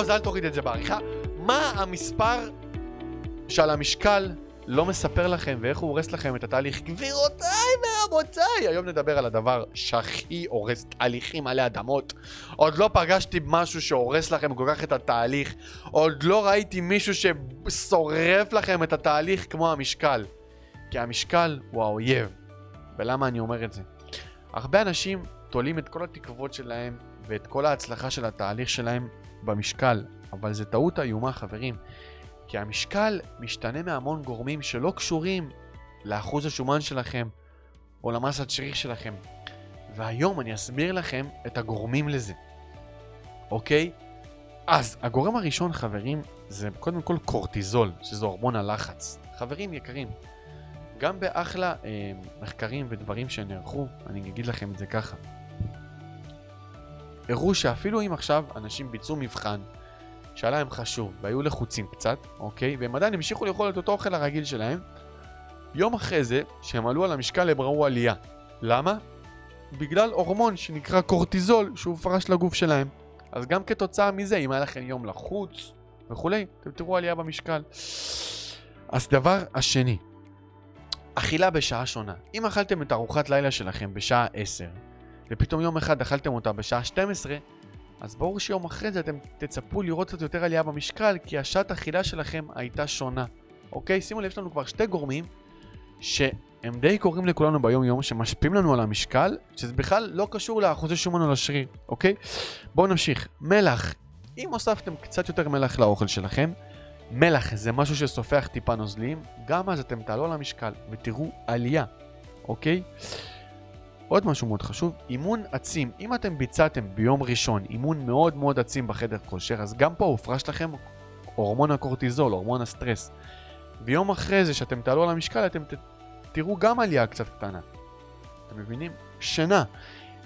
אז אל תוריד את זה בעריכה. מה המספר שעל המשקל לא מספר לכם ואיך הוא הורס לכם את התהליך? גבירותיי ורבותיי, היום נדבר על הדבר שהכי הורס תהליכים עלי אדמות. עוד לא פגשתי משהו שהורס לכם כל כך את התהליך. עוד לא ראיתי מישהו ששורף לכם את התהליך כמו המשקל. כי המשקל הוא האויב. ולמה אני אומר את זה? הרבה אנשים תולים את כל התקוות שלהם ואת כל ההצלחה של התהליך שלהם במשקל, אבל זה טעות איומה חברים. כי המשקל משתנה מהמון גורמים שלא קשורים לאחוז השומן שלכם או למסת שריך שלכם. והיום אני אסביר לכם את הגורמים לזה, אוקיי? אז הגורם הראשון חברים זה קודם כל קורטיזול, שזה הורמון הלחץ. חברים יקרים, גם באחלה אה, מחקרים ודברים שנערכו, אני אגיד לכם את זה ככה. הראו שאפילו אם עכשיו אנשים ביצעו מבחן שהיה להם חשוב והיו לחוצים קצת, אוקיי? והם עדיין המשיכו לאכול את אותו אוכל הרגיל שלהם, יום אחרי זה, שהם עלו על המשקל הם ראו עלייה. למה? בגלל הורמון שנקרא קורטיזול שהוא פרש לגוף שלהם. אז גם כתוצאה מזה, אם היה לכם יום לחוץ וכולי, אתם תראו עלייה במשקל. אז דבר השני, אכילה בשעה שונה. אם אכלתם את ארוחת לילה שלכם בשעה 10, ופתאום יום אחד אכלתם אותה בשעה 12, אז ברור שיום אחרי זה אתם תצפו לראות קצת יותר עלייה במשקל, כי השעת אכילה שלכם הייתה שונה. אוקיי? שימו לב, יש לנו כבר שתי גורמים שהם די קורים לכולנו ביום יום, שמשפיעים לנו על המשקל, שזה בכלל לא קשור לאחוזי שומן או לשריר, אוקיי? בואו נמשיך. מלח. אם הוספתם קצת יותר מלח לאוכל שלכם, מלח זה משהו שסופח טיפה נוזלים, גם אז אתם תעלו על המשקל ותראו עלייה, אוקיי? עוד משהו מאוד חשוב, אימון עצים. אם אתם ביצעתם ביום ראשון אימון מאוד מאוד עצים בחדר כושר, אז גם פה הופרש לכם הורמון הקורטיזול, הורמון הסטרס. ויום אחרי זה שאתם תעלו על המשקל, אתם ת... תראו גם עלייה קצת קטנה. אתם מבינים? שינה.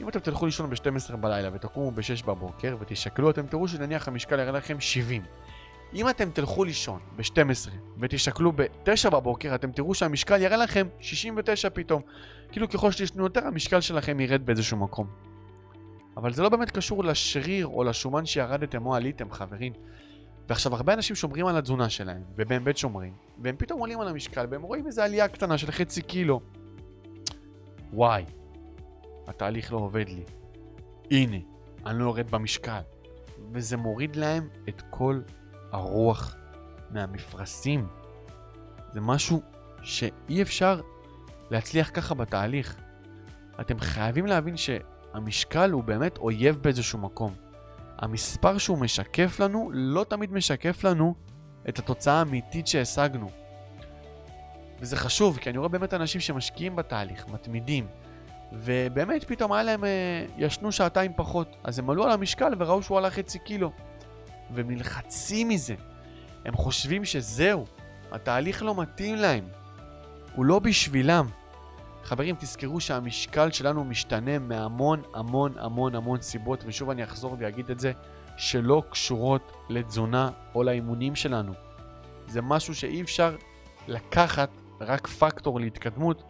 אם אתם תלכו לישון ב-12 בלילה ותקומו ב-6 בבוקר ותשקלו, אתם תראו שנניח המשקל יראה לכם 70. אם אתם תלכו לישון ב-12 ותשקלו ב-9 בבוקר, אתם תראו שהמשקל יראה לכם 69 פתאום. כאילו ככל שתשנו יותר, המשקל שלכם ירד באיזשהו מקום. אבל זה לא באמת קשור לשריר או לשומן שירדתם או עליתם, חברים. ועכשיו, הרבה אנשים שומרים על התזונה שלהם, ובאמת שומרים, והם פתאום עולים על המשקל, והם רואים איזו עלייה קטנה של חצי קילו. וואי, התהליך לא עובד לי. הנה, אני לא יורד במשקל. וזה מוריד להם את כל הרוח מהמפרשים. זה משהו שאי אפשר להצליח ככה בתהליך. אתם חייבים להבין שהמשקל הוא באמת אויב באיזשהו מקום. המספר שהוא משקף לנו לא תמיד משקף לנו את התוצאה האמיתית שהשגנו. וזה חשוב, כי אני רואה באמת אנשים שמשקיעים בתהליך, מתמידים, ובאמת פתאום היה להם, אה, ישנו שעתיים פחות, אז הם עלו על המשקל וראו שהוא עלה חצי קילו. ומלחצים מזה. הם חושבים שזהו, התהליך לא מתאים להם. הוא לא בשבילם. חברים, תזכרו שהמשקל שלנו משתנה מהמון המון המון המון סיבות, ושוב אני אחזור ואגיד את זה, שלא קשורות לתזונה או לאימונים שלנו. זה משהו שאי אפשר לקחת רק פקטור להתקדמות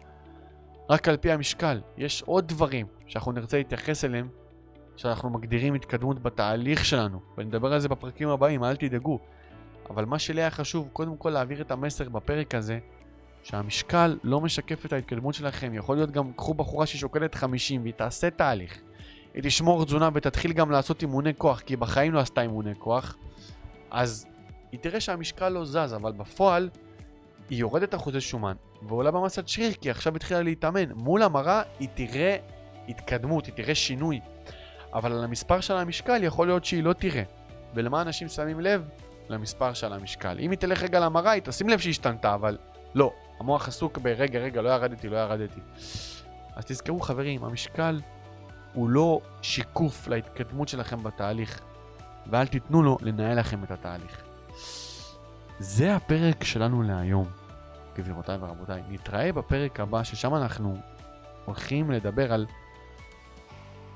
רק על פי המשקל. יש עוד דברים שאנחנו נרצה להתייחס אליהם שאנחנו מגדירים התקדמות בתהליך שלנו, ונדבר על זה בפרקים הבאים, אל תדאגו. אבל מה שלי היה חשוב, קודם כל להעביר את המסר בפרק הזה, שהמשקל לא משקף את ההתקדמות שלכם. יכול להיות גם, קחו בחורה ששוקלת 50 והיא תעשה תהליך. היא תשמור תזונה ותתחיל גם לעשות אימוני כוח, כי היא בחיים לא עשתה אימוני כוח. אז היא תראה שהמשקל לא זז, אבל בפועל היא יורדת אחוזי שומן, ועולה במסת שריר, כי עכשיו התחילה להתאמן. מול המראה היא תראה התקדמות, היא תראה שינוי. אבל על המספר של המשקל יכול להיות שהיא לא תראה. ולמה אנשים שמים לב? למספר של המשקל. אם היא תלך רגע למראה, היא תשים לב שהיא השתנתה, אבל לא. המוח עסוק ברגע, רגע, לא ירדתי, לא ירדתי. אז תזכרו חברים, המשקל הוא לא שיקוף להתקדמות שלכם בתהליך, ואל תיתנו לו לנהל לכם את התהליך. זה הפרק שלנו להיום, גבירותיי ורבותיי. נתראה בפרק הבא, ששם אנחנו הולכים לדבר על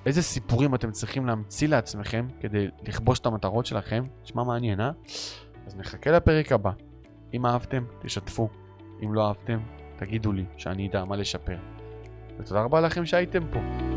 איזה סיפורים אתם צריכים להמציא לעצמכם כדי לכבוש את המטרות שלכם? נשמע מעניין, אה? אז נחכה לפרק הבא. אם אהבתם, תשתפו. אם לא אהבתם, תגידו לי, שאני אדע מה לשפר. ותודה רבה לכם שהייתם פה.